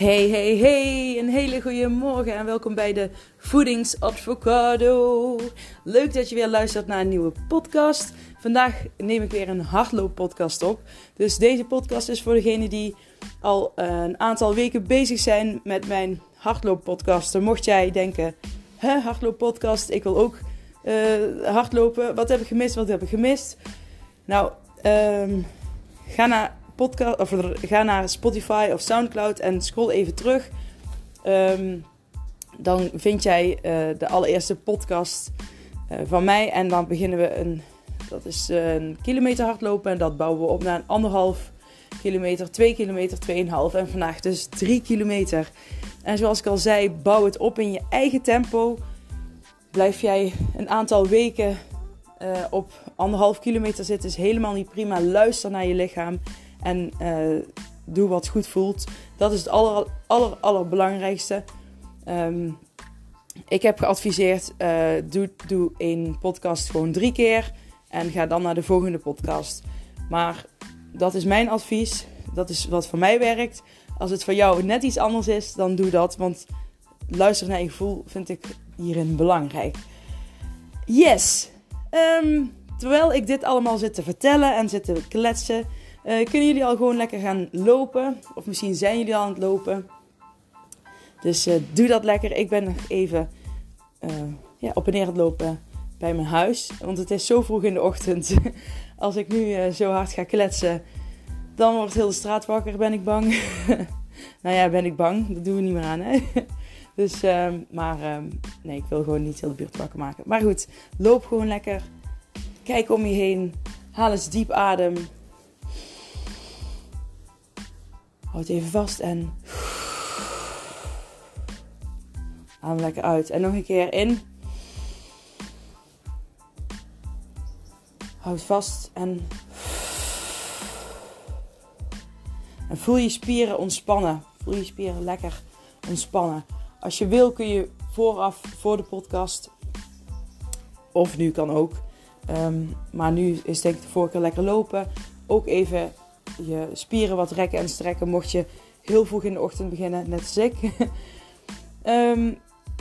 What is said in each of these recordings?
Hey, hey, hey, een hele goede morgen en welkom bij de Voedingsadvocado. Leuk dat je weer luistert naar een nieuwe podcast. Vandaag neem ik weer een hardlooppodcast op. Dus deze podcast is voor degenen die al eh, een aantal weken bezig zijn met mijn hardlooppodcast. Mocht jij denken, hè, hardlooppodcast, ik wil ook uh, hardlopen. Wat heb ik gemist, wat heb ik gemist? Nou, um, ga naar podcast, of ga naar Spotify of Soundcloud en scroll even terug. Ehm, dan vind jij uh, de allereerste podcast uh, van mij. En dan beginnen we een, dat is een kilometer hardlopen. En dat bouwen we op naar een anderhalf kilometer, 2 kilometer, 2,5. En vandaag dus 3 kilometer. En zoals ik al zei, bouw het op in je eigen tempo. Blijf jij een aantal weken op anderhalf kilometer zitten, is helemaal niet prima. Luister naar je lichaam. En uh, doe wat goed voelt. Dat is het aller, aller, allerbelangrijkste. Um, ik heb geadviseerd, uh, doe, doe een podcast gewoon drie keer. En ga dan naar de volgende podcast. Maar dat is mijn advies. Dat is wat voor mij werkt. Als het voor jou net iets anders is, dan doe dat. Want luisteren naar je gevoel vind ik hierin belangrijk. Yes. Um, terwijl ik dit allemaal zit te vertellen en zit te kletsen uh, kunnen jullie al gewoon lekker gaan lopen? Of misschien zijn jullie al aan het lopen. Dus uh, doe dat lekker. Ik ben nog even uh, ja, op en neer aan het lopen bij mijn huis. Want het is zo vroeg in de ochtend. Als ik nu zo hard ga kletsen, dan wordt heel de straat wakker, ben ik bang. nou ja, ben ik bang. Dat doen we niet meer aan, hè? Dus, uh, maar uh, nee, ik wil gewoon niet heel de buurt wakker maken. Maar goed, loop gewoon lekker. Kijk om je heen. Haal eens diep adem. Houd even vast en. Adem lekker uit. En nog een keer in. Houd vast en. En voel je spieren ontspannen. Voel je spieren lekker ontspannen. Als je wil kun je vooraf, voor de podcast, of nu kan ook, um, maar nu is denk ik de vorige keer lekker lopen, ook even je spieren wat rekken en strekken. Mocht je heel vroeg in de ochtend beginnen, net als ik. um,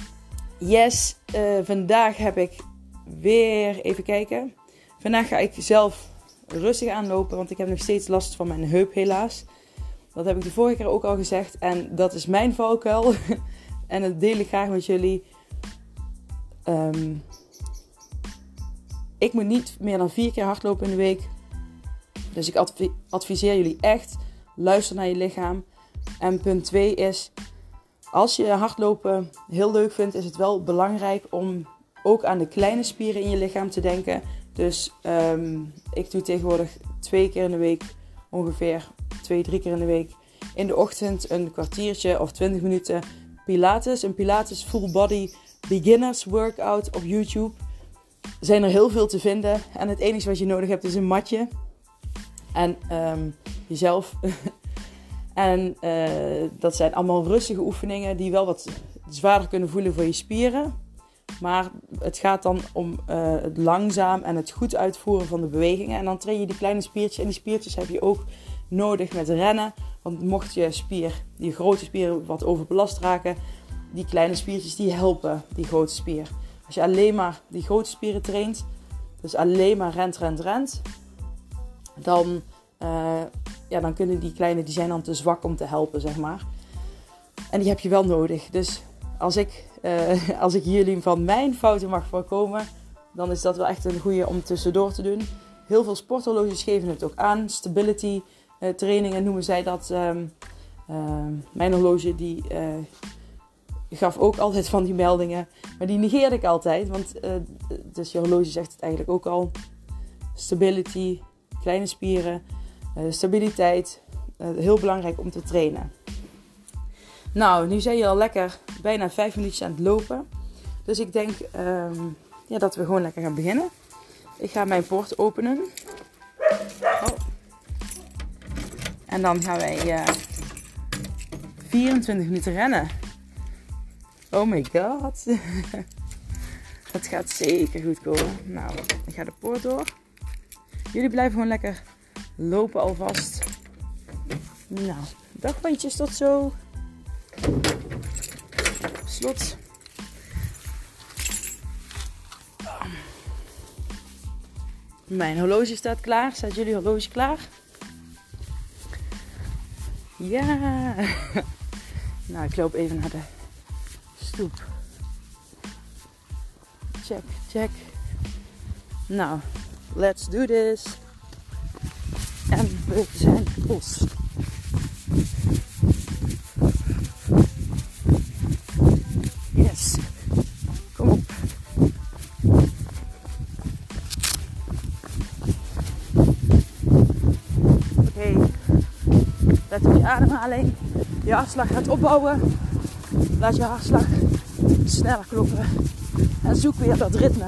yes, uh, vandaag heb ik weer even kijken. Vandaag ga ik zelf rustig aanlopen, want ik heb nog steeds last van mijn heup helaas. Dat heb ik de vorige keer ook al gezegd en dat is mijn valkuil. en dat deel ik graag met jullie. Um, ik moet niet meer dan vier keer hardlopen in de week. Dus ik adviseer jullie echt, luister naar je lichaam. En punt 2 is, als je hardlopen heel leuk vindt, is het wel belangrijk om ook aan de kleine spieren in je lichaam te denken. Dus um, ik doe tegenwoordig twee keer in de week, ongeveer twee, drie keer in de week, in de ochtend een kwartiertje of 20 minuten Pilates. Een Pilates full body beginners workout op YouTube. Zijn er heel veel te vinden. En het enige wat je nodig hebt is een matje. En um, jezelf. en uh, dat zijn allemaal rustige oefeningen die wel wat zwaarder kunnen voelen voor je spieren. Maar het gaat dan om uh, het langzaam en het goed uitvoeren van de bewegingen. En dan train je die kleine spiertjes. En die spiertjes heb je ook nodig met rennen. Want mocht je spier, die grote spieren wat overbelast raken, die kleine spiertjes die helpen die grote spier. Als je alleen maar die grote spieren traint, dus alleen maar rent, rent, rent, dan, uh, ja, dan kunnen die kleine, die zijn dan te zwak om te helpen, zeg maar. En die heb je wel nodig. Dus als ik, uh, als ik jullie van mijn fouten mag voorkomen, dan is dat wel echt een goede om tussendoor te doen. Heel veel sporthorloges geven het ook aan. Stability uh, trainingen noemen zij dat. Um, mijn horloge die gaf ook altijd van die meldingen. Maar die negeerde ik altijd. Want dus je horloge zegt het eigenlijk ook al. Stability, kleine spieren, uh, stabiliteit. Uh, heel belangrijk om te trainen. Nou, nu zijn je al lekker bijna vijf minuutjes aan het lopen. Dus ik denk um, ja, dat we gewoon lekker gaan beginnen. Ik ga mijn poort openen. Oh. En dan gaan wij uh, 24 minuten rennen. Oh my god. Dat gaat zeker goed komen. Nou, ik ga de poort door. Jullie blijven gewoon lekker lopen alvast. Nou, dagpandjes tot zo. Slot. Mijn horloge staat klaar. Staat jullie horloge klaar? Ja. Nou, ik loop even naar de stoep. Check, check. Nou, let's do this. En we zijn los. Yes. Kom op. Oké. Let op je ademhaling. Je hartslag gaat opbouwen. Laat je hartslag sneller kloppen. En zoek weer dat ritme.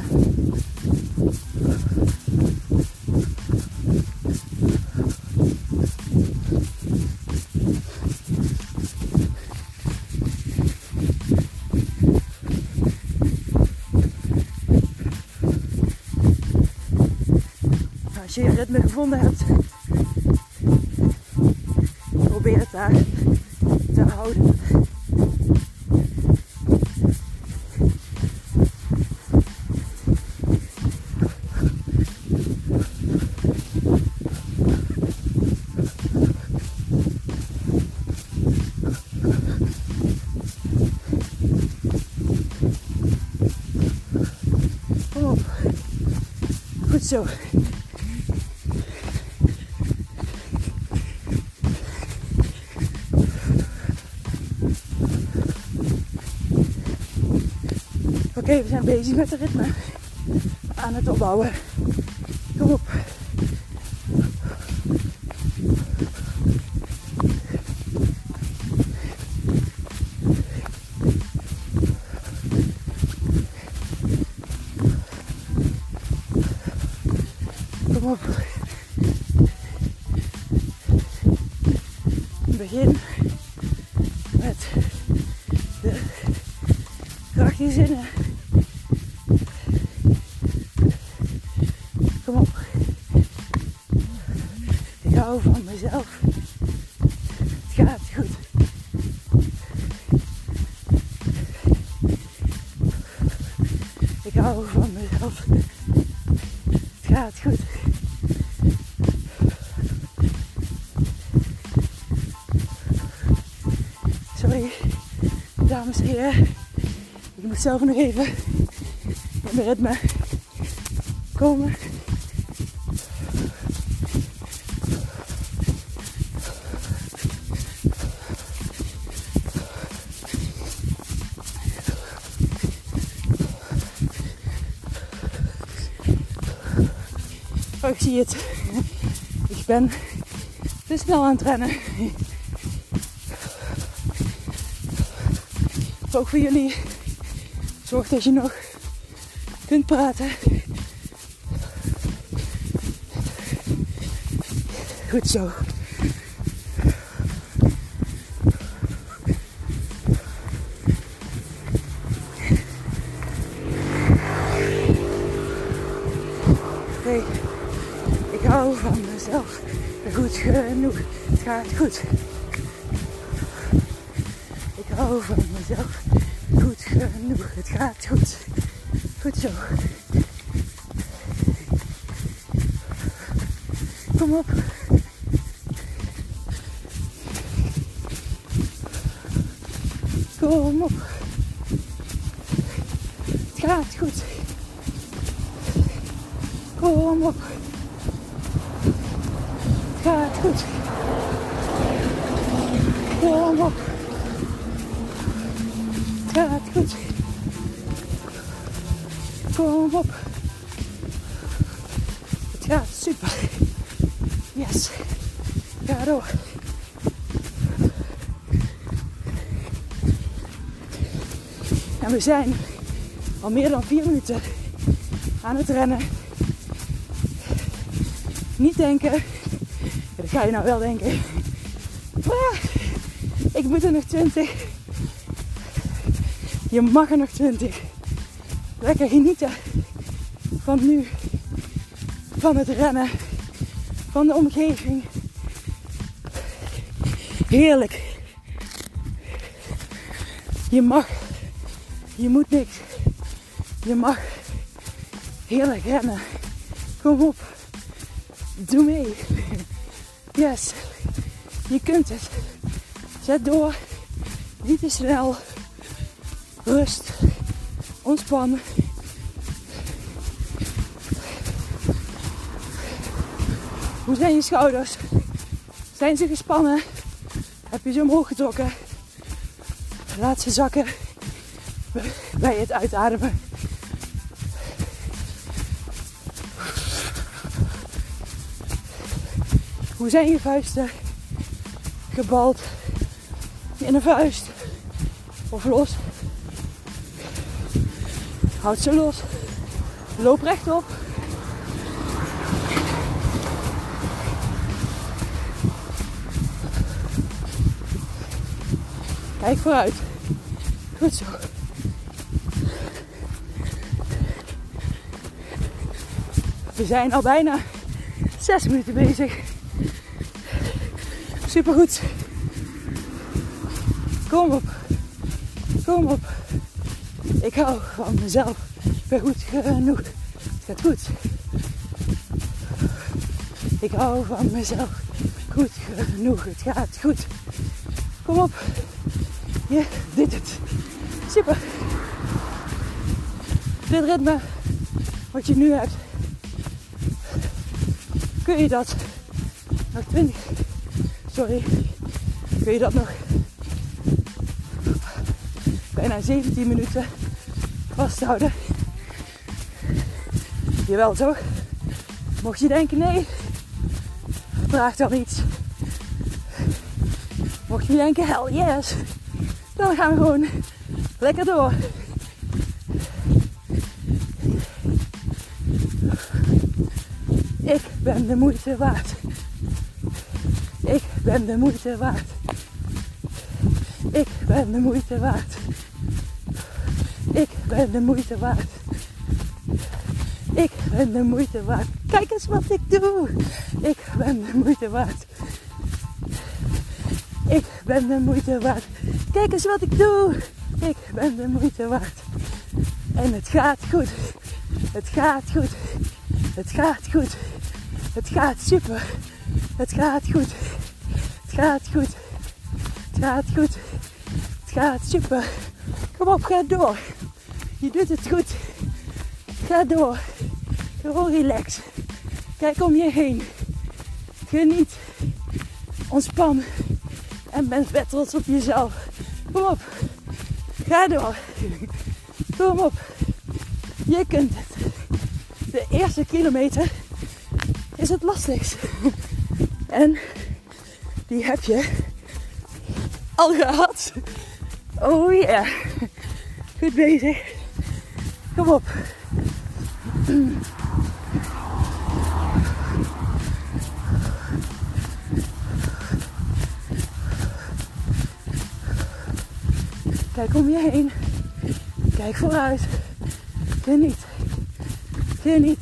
Als je je ritme gevonden hebt, probeer het daar te houden. Kom op. Goed zo. Oké, we zijn bezig met de ritme. Aan het opbouwen. Kom op. Kom op. Begin met de krachtige zinnen. Kom op. Ik hou van mezelf. Het gaat goed. Ik hou van mezelf. Het gaat goed. Sorry, heren. Ik moet zelf nog even in mijn ritme komen. Oh, ik zie het. Ik ben te snel aan het rennen. Ook voor jullie. Zorg dat je nog kunt praten. Goed zo. Ik hou van mezelf. Goed genoeg. Het gaat goed. Van mezelf. Goed genoeg. Het gaat goed. Goed zo. Kom op. Gaat super. Yes. Ga door. En we zijn al meer dan vier minuten aan het rennen. Niet denken, dat ga je nou wel denken. Ah, ik moet er nog 20. Je mag er nog 20. Lekker genieten van nu, van het rennen, van de omgeving. Heerlijk. Je mag. Je moet niks. Je mag heerlijk rennen. Kom op. Doe mee. Yes. Je kunt het. Zet door. Niet te snel. Rust. Ontspannen. Hoe zijn je schouders? Zijn ze gespannen? Heb je ze omhoog getrokken? Laat ze zakken bij het uitademen. Hoe zijn je vuisten? Gebald in een vuist of los? Houd ze los. Loop rechtop. Kijk vooruit. Goed zo. We zijn al bijna zes minuten bezig. Supergoed. Kom op. Kom op. Ik hou van mezelf. Ben goed genoeg. Het gaat goed. Ik hou van mezelf. Goed genoeg. Het gaat goed. Kom op. Je dit het. Super. Dit ritme wat je nu hebt. Kun je dat nog 20. Sorry. Kun je dat nog bijna 17 minuten vasthouden? Jawel toch? Mocht je denken nee, vraag dan iets. Mocht je denken hell yes, dan gaan we gewoon lekker door. Ik ben de moeite waard. Ik ben de moeite waard. Ik ben de moeite waard. Ik ben de moeite waard. Ik ben de moeite waard. Kijk eens wat ik doe. Ik ben de moeite waard. Ik ben de moeite waard. Kijk eens wat ik doe. Ik ben de moeite waard. En het gaat goed. Het gaat goed. Het gaat goed. Het gaat super. Het gaat goed. Het gaat goed. Het gaat goed. Het gaat super. Kom op, ga door. Je doet het goed. Ga door. Gewoon relax. Kijk om je heen. Geniet. Ontspan. En ben vet trots op jezelf. Kom op. Ga door. Kom op. Je kunt het. De eerste kilometer is het lastigst. En die heb je al gehad. Oh ja. Goed bezig. Kom op. Kijk om je heen. Kijk vooruit. Geniet. Geniet.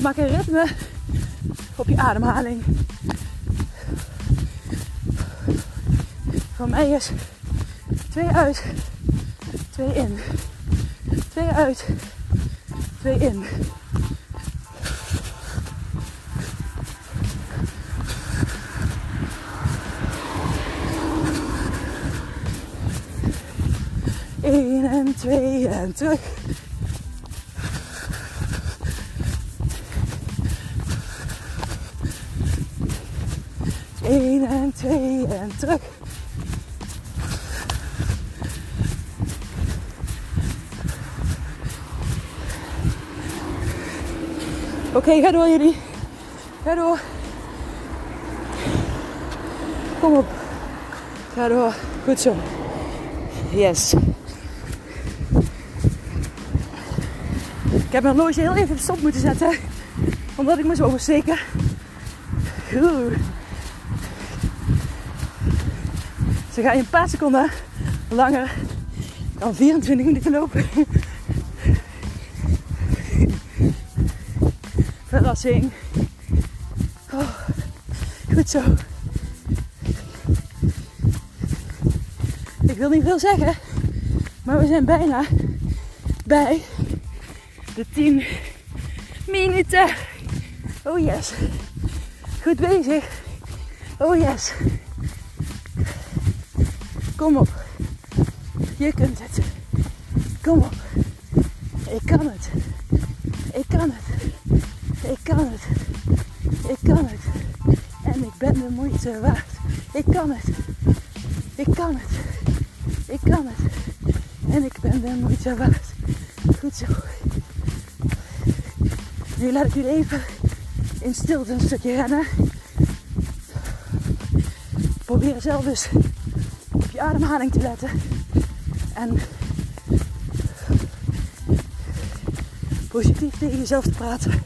Maak een ritme op je ademhaling. Voor mij is twee uit, twee in. Twee uit, twee in. Eén en twee en terug. Eén en twee en terug. Oké, okay, ga door jullie. Ga door. Kom op. Ga door. Goed zo. Yes. Ik heb mijn horloge heel even op stop moeten zetten. Omdat ik me zo oversteken. Ze gaan je een paar seconden langer dan 24 minuten lopen. Verrassing. Oh, goed zo. Ik wil niet veel zeggen, maar we zijn bijna bij de 10 minuten. Oh yes. Goed bezig. Oh yes. Kom op. Je kunt het. Kom op. Ik kan het. Ik kan het. Ik kan het. Ik kan het. En ik ben de moeite waard. Ik kan het. Ik kan het. Ik kan het. En ik ben de moeite waard. Goed zo. Nu laat ik jullie even in stilte een stukje rennen. Probeer zelf dus op je ademhaling te letten. En positief tegen jezelf te praten.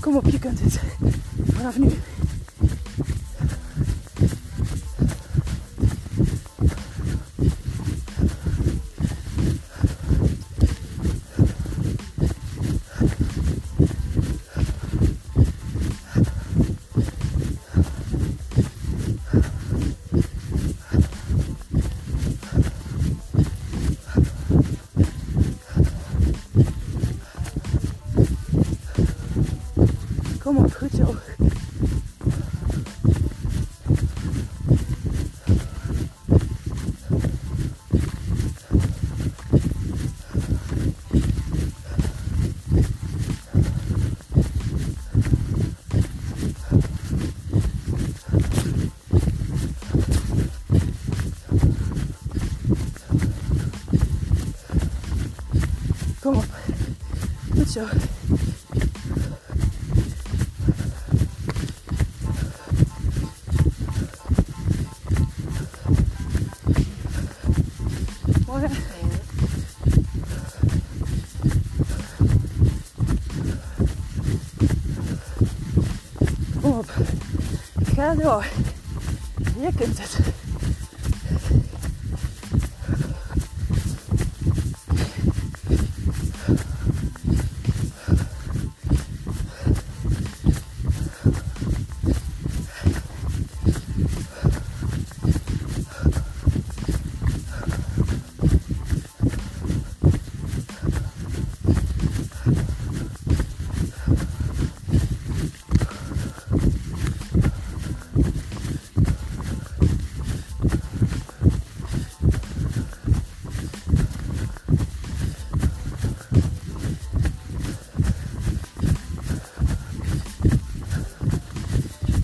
Kom op, je kunt het. Vanaf nu. Kom op, goed zo. Kom op. Goed zo. Morgen. Kom op. Ga door. Je kunt het.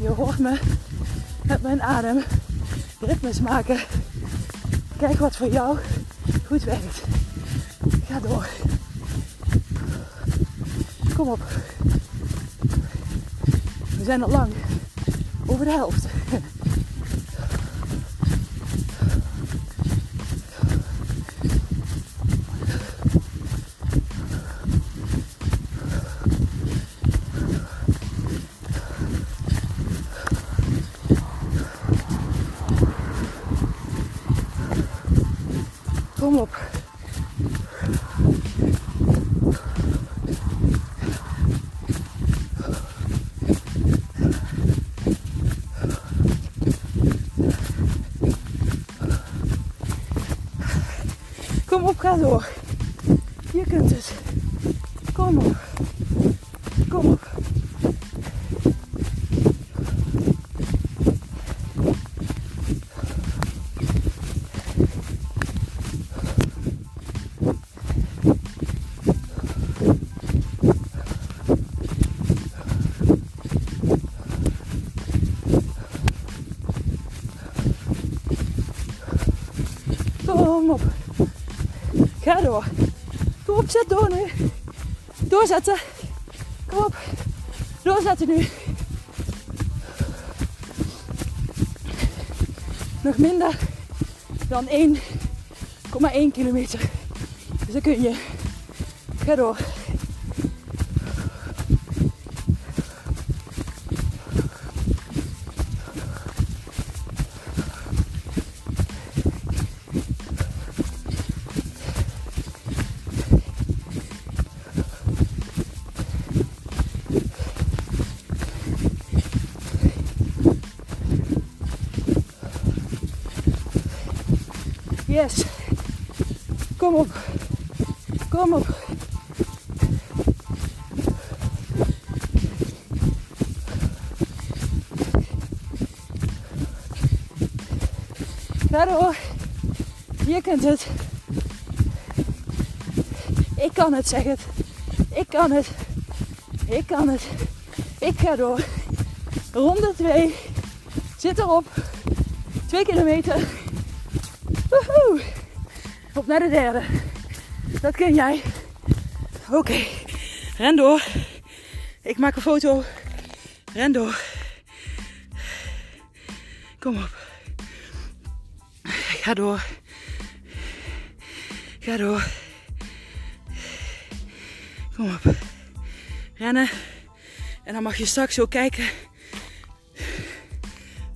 Je hoort me adem ritmes maken. Kijk wat voor jou goed werkt. Ga door. Kom op. We zijn al lang over de helft. Kom op. Kom op, ga door. Je kunt het. Kom op. Kom op. Kom op. Ga door. Door nu. Doorzetten. Kom op. Doorzetten nu. Nog minder dan 1,1 kilometer. Dus dan kun je. Ga door. Yes. Kom op. Kom op. Ga door. Je kunt het. Ik kan het, zeg het. Ik kan het. Ik kan het. Ik ga door. Ronde 2. Zit erop. 2 kilometer. Naar de derde. Dat ken jij. Oké. Ren door. Ik maak een foto. Ren door. Kom op. Ga door. Ga door. Kom op. Rennen. En dan mag je straks zo kijken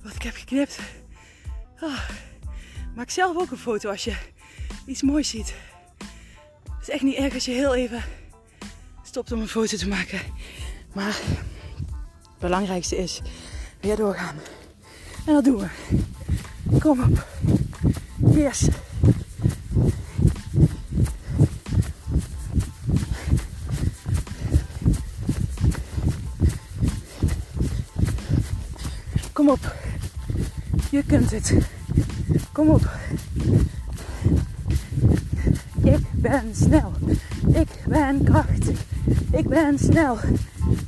wat ik heb geknipt. Oh, maak zelf ook een foto als je iets moois ziet. Het is echt niet erg als je heel even stopt om een foto te maken. Maar het belangrijkste is weer doorgaan. En dat doen we. Kom op. Yes. Kom op. Je kunt het. Kom op. Ik ben snel. Ik ben krachtig. Ik ben snel.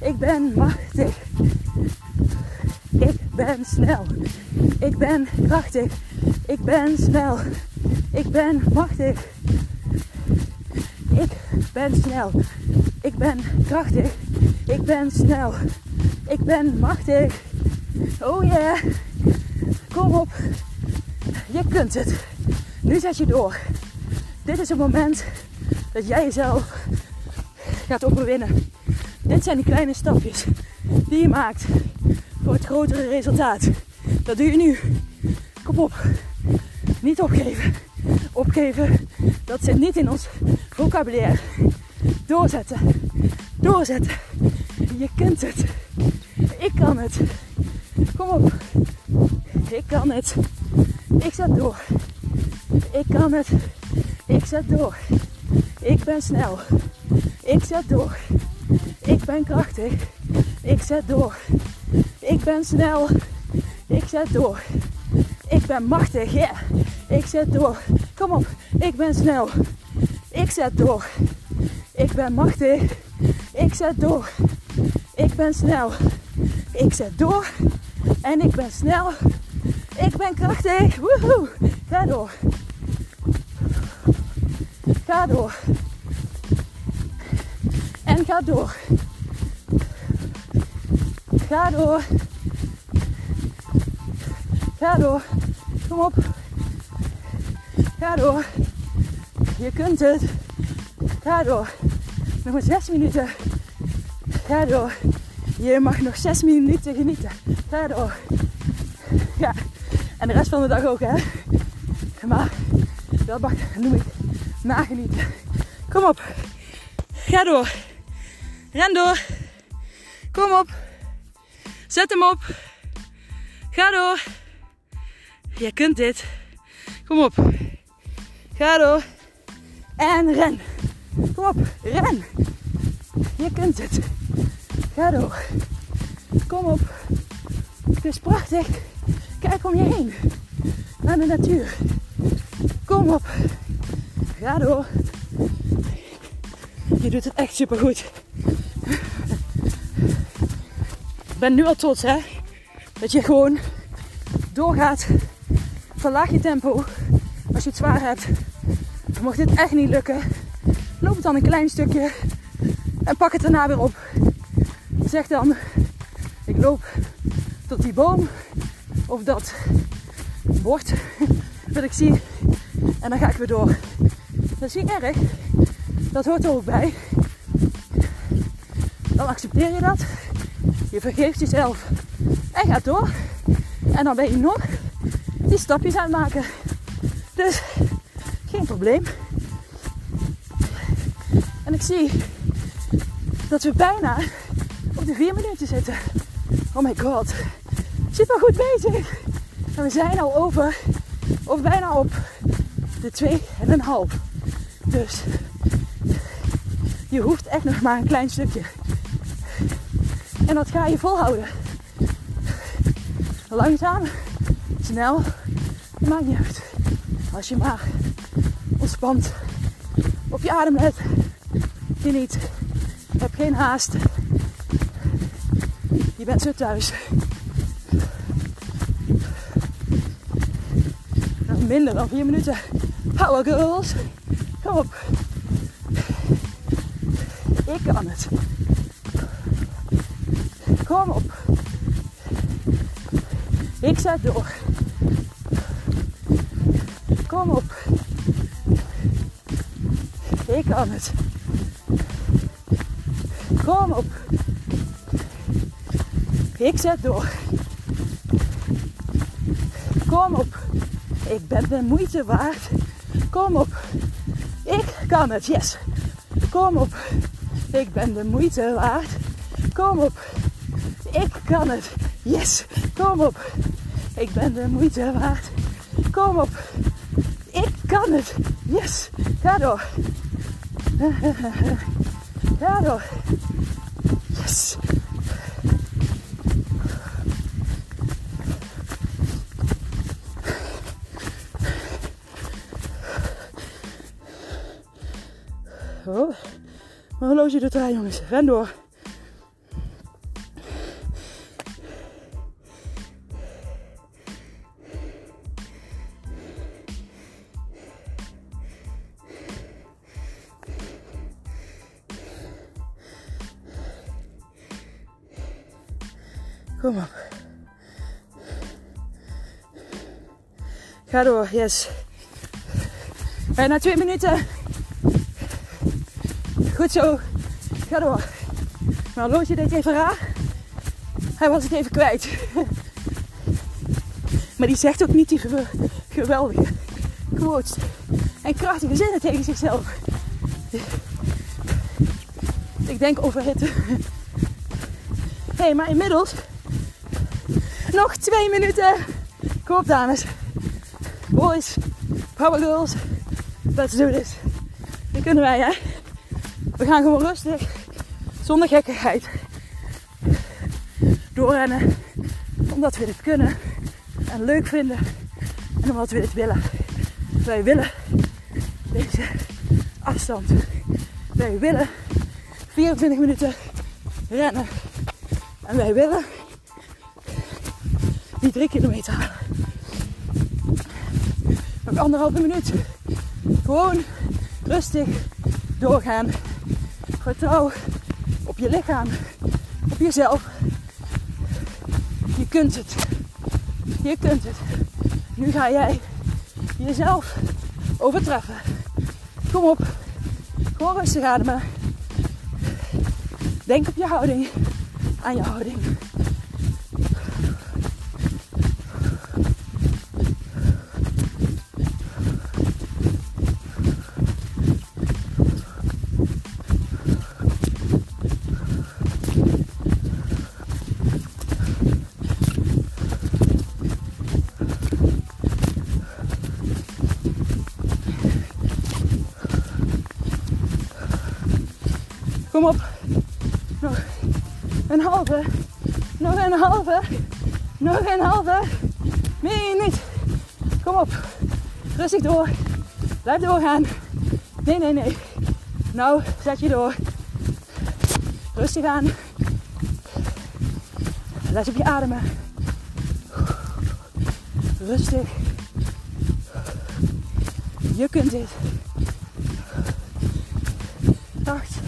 Ik ben machtig. Ik ben snel. Ik ben krachtig. Ik ben snel. Ik ben machtig. Ik ben snel. Ik ben krachtig. Ik ben snel. Ik ben machtig. Oh yeah. Kom op. Je kunt het. Nu zet je door. Dit is het moment dat jij jezelf gaat overwinnen. Dit zijn die kleine stapjes die je maakt voor het grotere resultaat. Dat doe je nu. Kom op. Niet opgeven. Opgeven, dat zit niet in ons vocabulaire. Doorzetten. Doorzetten. Je kunt het. Ik kan het. Kom op. Ik kan het. Ik zet door. Ik kan het. Ik zet door. Ik ben snel. Ik zet door. Ik ben krachtig. Ik zet door. Ik ben snel. Ik zet door. Ik ben machtig. Ja. Ik zet door. Kom op. Ik ben snel. Ik zet door. Ik ben machtig. Ik zet door. Ik ben snel. Ik zet door. En ik ben snel. Ik ben krachtig. Woehoe. Ga door. Ga door. En ga door. Ga door. Ga door. Kom op. Ga door. Je kunt het. Ga door. Nog maar zes minuten. Ga door. Je mag nog zes minuten genieten. Ga door. Ja. En de rest van de dag ook, hè. Maar dat noem ik nagenieten. Kom op. Ga door. Ren door. Kom op. Zet hem op. Ga door. Je kunt dit. Kom op. Ga door. En ren. Kom op. Ren. Je kunt het. Ga door. Kom op. Het is prachtig. Kijk om je heen. Naar de natuur. Kom op. Ga door. Je doet het echt super goed. Ik ben nu al trots hè. Dat je gewoon doorgaat. Verlaag je tempo. Als je het zwaar hebt. Mocht dit echt niet lukken. Loop het dan een klein stukje. En pak het daarna weer op. Zeg dan. Ik loop tot die boom. Of dat bord. Dat ik zie. En dan ga ik weer door. Dat is niet erg. Dat hoort er ook bij. Dan accepteer je dat. Je vergeeft jezelf. En gaat door. En dan ben je nog die stapjes aan het maken. Dus geen probleem. En ik zie dat we bijna op de vier minuten zitten. Oh my god. Super goed bezig. En we zijn al over, of bijna op de twee en een half. Dus je hoeft echt nog maar een klein stukje. En dat ga je volhouden. Langzaam, snel, maakt niet uit. Als je maar ontspant, op je adem let, geniet, heb geen haast. Je bent zo thuis. Nog minder dan vier minuten. Power girls, kom op. Ik kan het. Kom op. Ik zet door. Kom op. Ik kan het. Kom op. Ik zet door. Kom op. Ik ben de moeite waard. Kom op. Kan het. Yes. Kom op. Ik ben de moeite waard. Kom op. Ik kan het. Yes. Kom op. Ik ben de moeite waard. Kom op. Ik kan het. Yes. Ga door. Ga door. Horloge doet draaien, jongens. Ren door. Kom op. Ga door, yes. Bijna twee minuten. Zo. Ga door. Mijn horloge deed even raar. Hij was het even kwijt. Maar die zegt ook niet die geweldige quotes en krachtige zinnen tegen zichzelf. Ik denk overhitten. Hé, hey, maar inmiddels nog twee minuten. Kom op, dames. Boys, power girls. Let's do this. Dat kunnen wij, hè? We gaan gewoon rustig, zonder gekkigheid, doorrennen. Omdat we dit kunnen en leuk vinden. En omdat we dit willen. Wij willen deze afstand. Wij willen 24 minuten rennen. En wij willen die drie kilometer halen. Nog anderhalve minuut. Gewoon rustig doorgaan. Vertrouw op je lichaam, op jezelf. Je kunt het. Je kunt het. Nu ga jij jezelf overtreffen. Kom op. Gewoon rustig ademen. Denk op je houding. Aan je houding. Kom op. Nog een halve. Nog een halve. Nog een halve. Nee, niet. Kom op. Rustig door. Blijf doorgaan. Nee, nee, nee. Nou, zet je door. Rustig aan. Let op je ademen. Rustig. Je kunt dit. 8,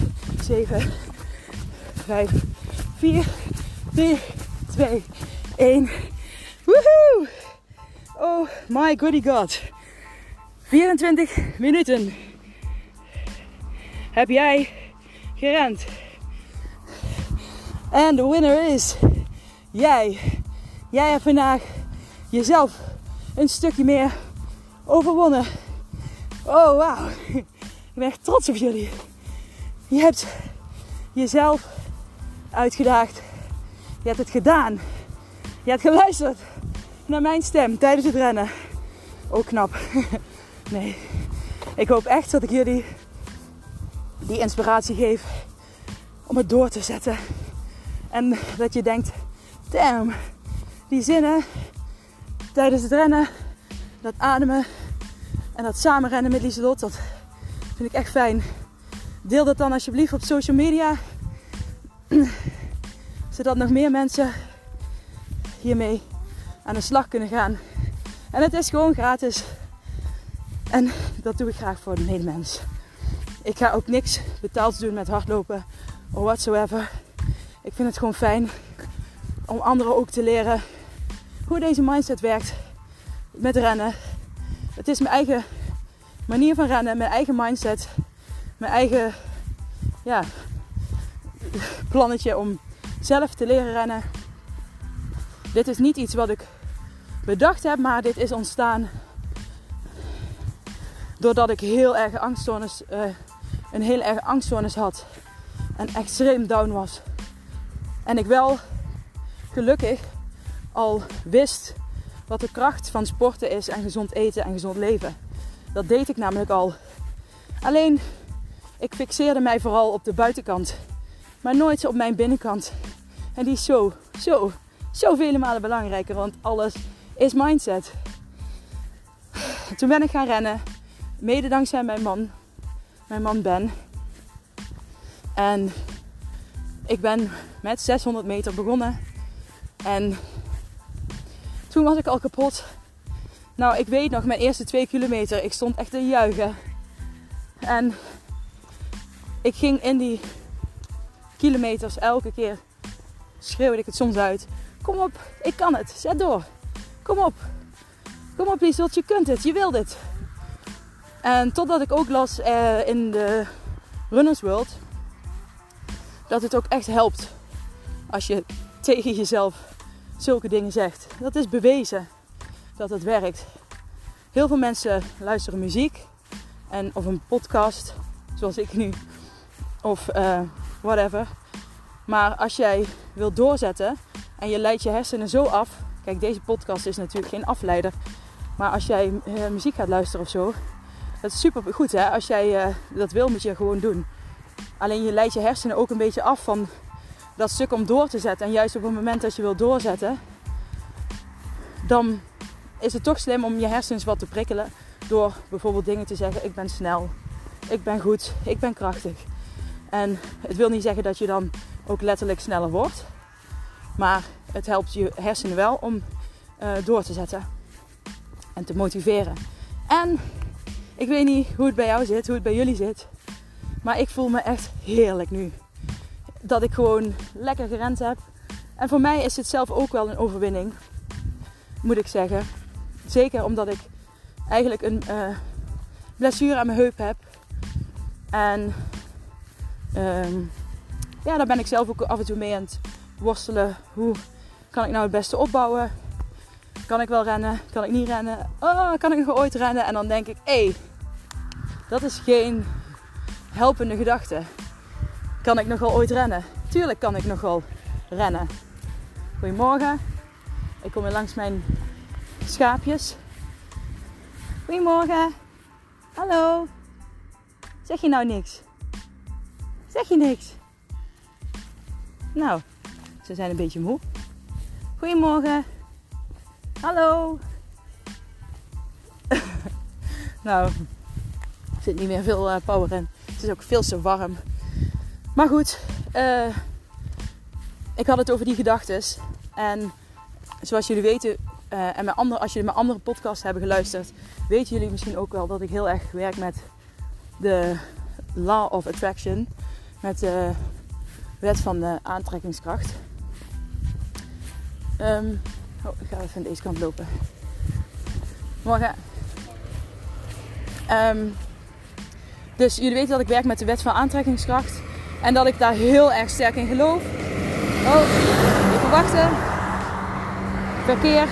7, 5, 4, 3, 2, 1. Woehoe! Oh my goody god. 24 minuten heb jij gerend. En de winner is jij. Jij hebt vandaag jezelf een stukje meer overwonnen. Oh wauw. Ik ben echt trots op jullie. Je hebt jezelf uitgedaagd. Je hebt het gedaan. Je hebt geluisterd naar mijn stem tijdens het rennen. Ook knap. Nee, ik hoop echt dat ik jullie die inspiratie geef om het door te zetten. En dat je denkt, damn, die zinnen tijdens het rennen, dat ademen en dat samenrennen met Lieselot, dat vind ik echt fijn. Deel dat dan alsjeblieft op social media, zodat nog meer mensen hiermee aan de slag kunnen gaan. En het is gewoon gratis. En dat doe ik graag voor de medemens. Ik ga ook niks betaald doen met hardlopen of whatsoever. Ik vind het gewoon fijn om anderen ook te leren hoe deze mindset werkt met rennen. Het is mijn eigen manier van rennen, mijn eigen mindset, mijn eigen ja, plannetje om zelf te leren rennen. Dit is niet iets wat ik bedacht heb, maar dit is ontstaan doordat ik heel erg angststoornis, uh, een heel erg angststoornis had en extreem down was. En ik wel gelukkig al wist wat de kracht van sporten is en gezond eten en gezond leven. Dat deed ik namelijk al. Alleen, ik fixeerde mij vooral op de buitenkant, maar nooit op mijn binnenkant. En die is zo, zo, zo vele malen belangrijker, want alles is mindset. Toen ben ik gaan rennen, mede dankzij mijn man, mijn man Ben. En ik ben met 600 meter begonnen. En toen was ik al kapot. Nou, ik weet nog, mijn eerste twee kilometer, ik stond echt te juichen. En ik ging in die kilometers elke keer schreeuwde ik het soms uit. Kom op, ik kan het. Zet door. Kom op. Kom op, Liesel, je kunt het. Je wilt het. En totdat ik ook las eh, in de Runners World dat het ook echt helpt als je tegen jezelf zulke dingen zegt. Dat is bewezen dat het werkt. Heel veel mensen luisteren muziek en, of een podcast, zoals ik nu, of uh, whatever. Maar als jij wilt doorzetten en je leidt je hersenen zo af. Kijk, deze podcast is natuurlijk geen afleider. Maar als jij uh, muziek gaat luisteren of zo, dat is super goed hè. Als jij uh, dat wil, moet je gewoon doen. Alleen je leidt je hersenen ook een beetje af van dat stuk om door te zetten. En juist op het moment dat je wil doorzetten, dan is het toch slim om je hersens wat te prikkelen. Door bijvoorbeeld dingen te zeggen: Ik ben snel, ik ben goed, ik ben krachtig. En het wil niet zeggen dat je dan ook letterlijk sneller wordt. Maar het helpt je hersenen wel om uh, door te zetten en te motiveren. En ik weet niet hoe het bij jou zit, hoe het bij jullie zit. Maar ik voel me echt heerlijk nu. Dat ik gewoon lekker gerend heb. En voor mij is het zelf ook wel een overwinning. Moet ik zeggen. Zeker omdat ik eigenlijk een uh, blessure aan mijn heup heb. En um, ja, daar ben ik zelf ook af en toe mee aan het worstelen. Hoe kan ik nou het beste opbouwen? Kan ik wel rennen? Kan ik niet rennen? Oh, kan ik nog ooit rennen? En dan denk ik, hé, hey, dat is geen helpende gedachte. Kan ik nog wel ooit rennen? Tuurlijk kan ik nog wel rennen. Goedemorgen. Ik kom weer langs mijn schaapjes. Goedemorgen. Hallo. Zeg je nou niks? Zeg je niks? Nou, ze zijn een beetje moe. Goedemorgen. Hallo. nou, er zit niet meer veel uh, power in. Het is ook veel te warm. Maar goed, uh, ik had het over die gedachten. En zoals jullie weten, uh, en mijn andere, als jullie mijn andere podcast hebben geluisterd, weten jullie misschien ook wel dat ik heel erg werk met de Law of Attraction. Met de wet van de aantrekkingskracht. Um, oh, ik ga even aan deze kant lopen. Morgen. Um, dus jullie weten dat ik werk met de wet van aantrekkingskracht. En dat ik daar heel erg sterk in geloof. Oh, even wachten. Verkeer.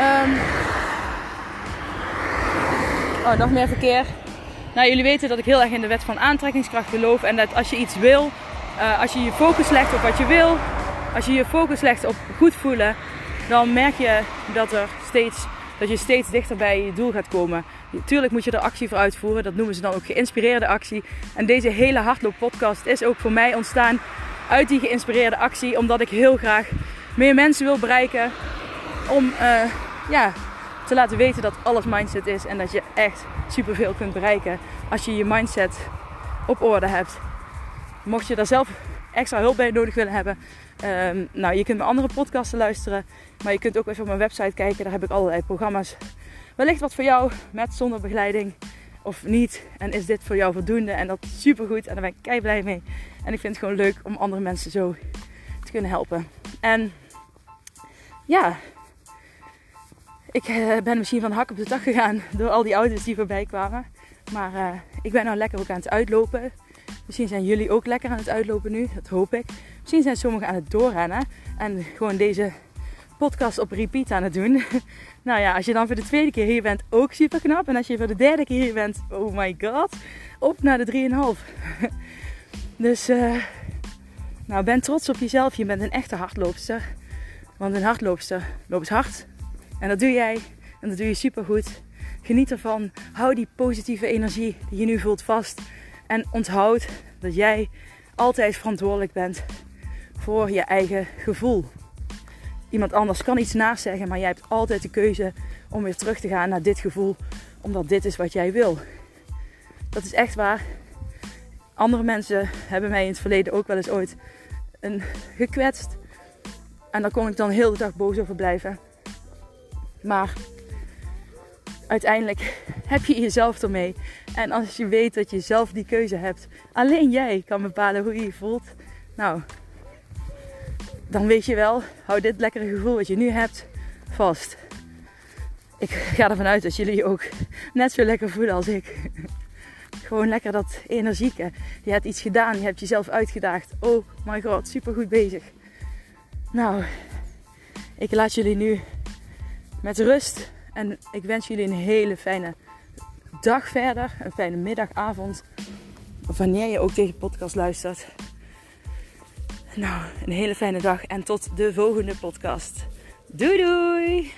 Um, oh, nog meer verkeer. Nou, jullie weten dat ik heel erg in de wet van aantrekkingskracht geloof. En dat als je iets wil, uh, als je je focus legt op wat je wil, als je je focus legt op goed voelen, dan merk je dat, er steeds, dat je steeds dichter bij je doel gaat komen. Tuurlijk moet je er actie voor uitvoeren. Dat noemen ze dan ook geïnspireerde actie. En deze hele hardloop podcast is ook voor mij ontstaan uit die geïnspireerde actie. Omdat ik heel graag meer mensen wil bereiken. Om uh, ja, te laten weten dat alles mindset is. En dat je echt superveel kunt bereiken als je je mindset op orde hebt. Mocht je daar zelf extra hulp bij nodig willen hebben. Um, nou, je kunt mijn andere podcasten luisteren. Maar je kunt ook even op mijn website kijken. Daar heb ik allerlei programma's. Wellicht wat voor jou met zonder begeleiding of niet. En is dit voor jou voldoende? En dat is super goed. En daar ben ik kei blij mee. En ik vind het gewoon leuk om andere mensen zo te kunnen helpen. En ja, ik eh, ben misschien van hak op de dag gegaan door al die auto's die voorbij kwamen. Maar uh, ik ben nou lekker ook aan het uitlopen. Misschien zijn jullie ook lekker aan het uitlopen nu, dat hoop ik. Misschien zijn sommigen aan het doorrennen en gewoon deze podcast op repeat aan het doen. nou ja, als je dan voor de tweede keer hier bent, ook super knap. En als je voor de derde keer hier bent, oh my god, op naar de 3,5. dus, uh, nou, ben trots op jezelf. Je bent een echte hardloopster. Want een hardloopster loopt hard. En dat doe jij. En dat doe je super goed. Geniet ervan. Hou die positieve energie die je nu voelt vast. En onthoud dat jij altijd verantwoordelijk bent voor je eigen gevoel. Iemand anders kan iets naast zeggen, maar jij hebt altijd de keuze om weer terug te gaan naar dit gevoel, omdat dit is wat jij wil. Dat is echt waar. Andere mensen hebben mij in het verleden ook wel eens ooit een gekwetst. En daar kon ik dan heel de dag boos over blijven. Maar uiteindelijk heb je jezelf ermee. En als je weet dat je zelf die keuze hebt, alleen jij kan bepalen hoe je je voelt. Nou, dan weet je wel, hou dit lekkere gevoel wat je nu hebt vast. Ik ga ervan uit dat jullie je ook net zo lekker voelen als ik. Gewoon lekker dat energieke. Je hebt iets gedaan, je hebt jezelf uitgedaagd. Oh my god, super goed bezig. Nou, ik laat jullie nu met rust. En ik wens jullie een hele fijne dag verder. Een fijne middag, avond. Wanneer je ook deze podcast luistert. Nou, een hele fijne dag en tot de volgende podcast. Doei doei!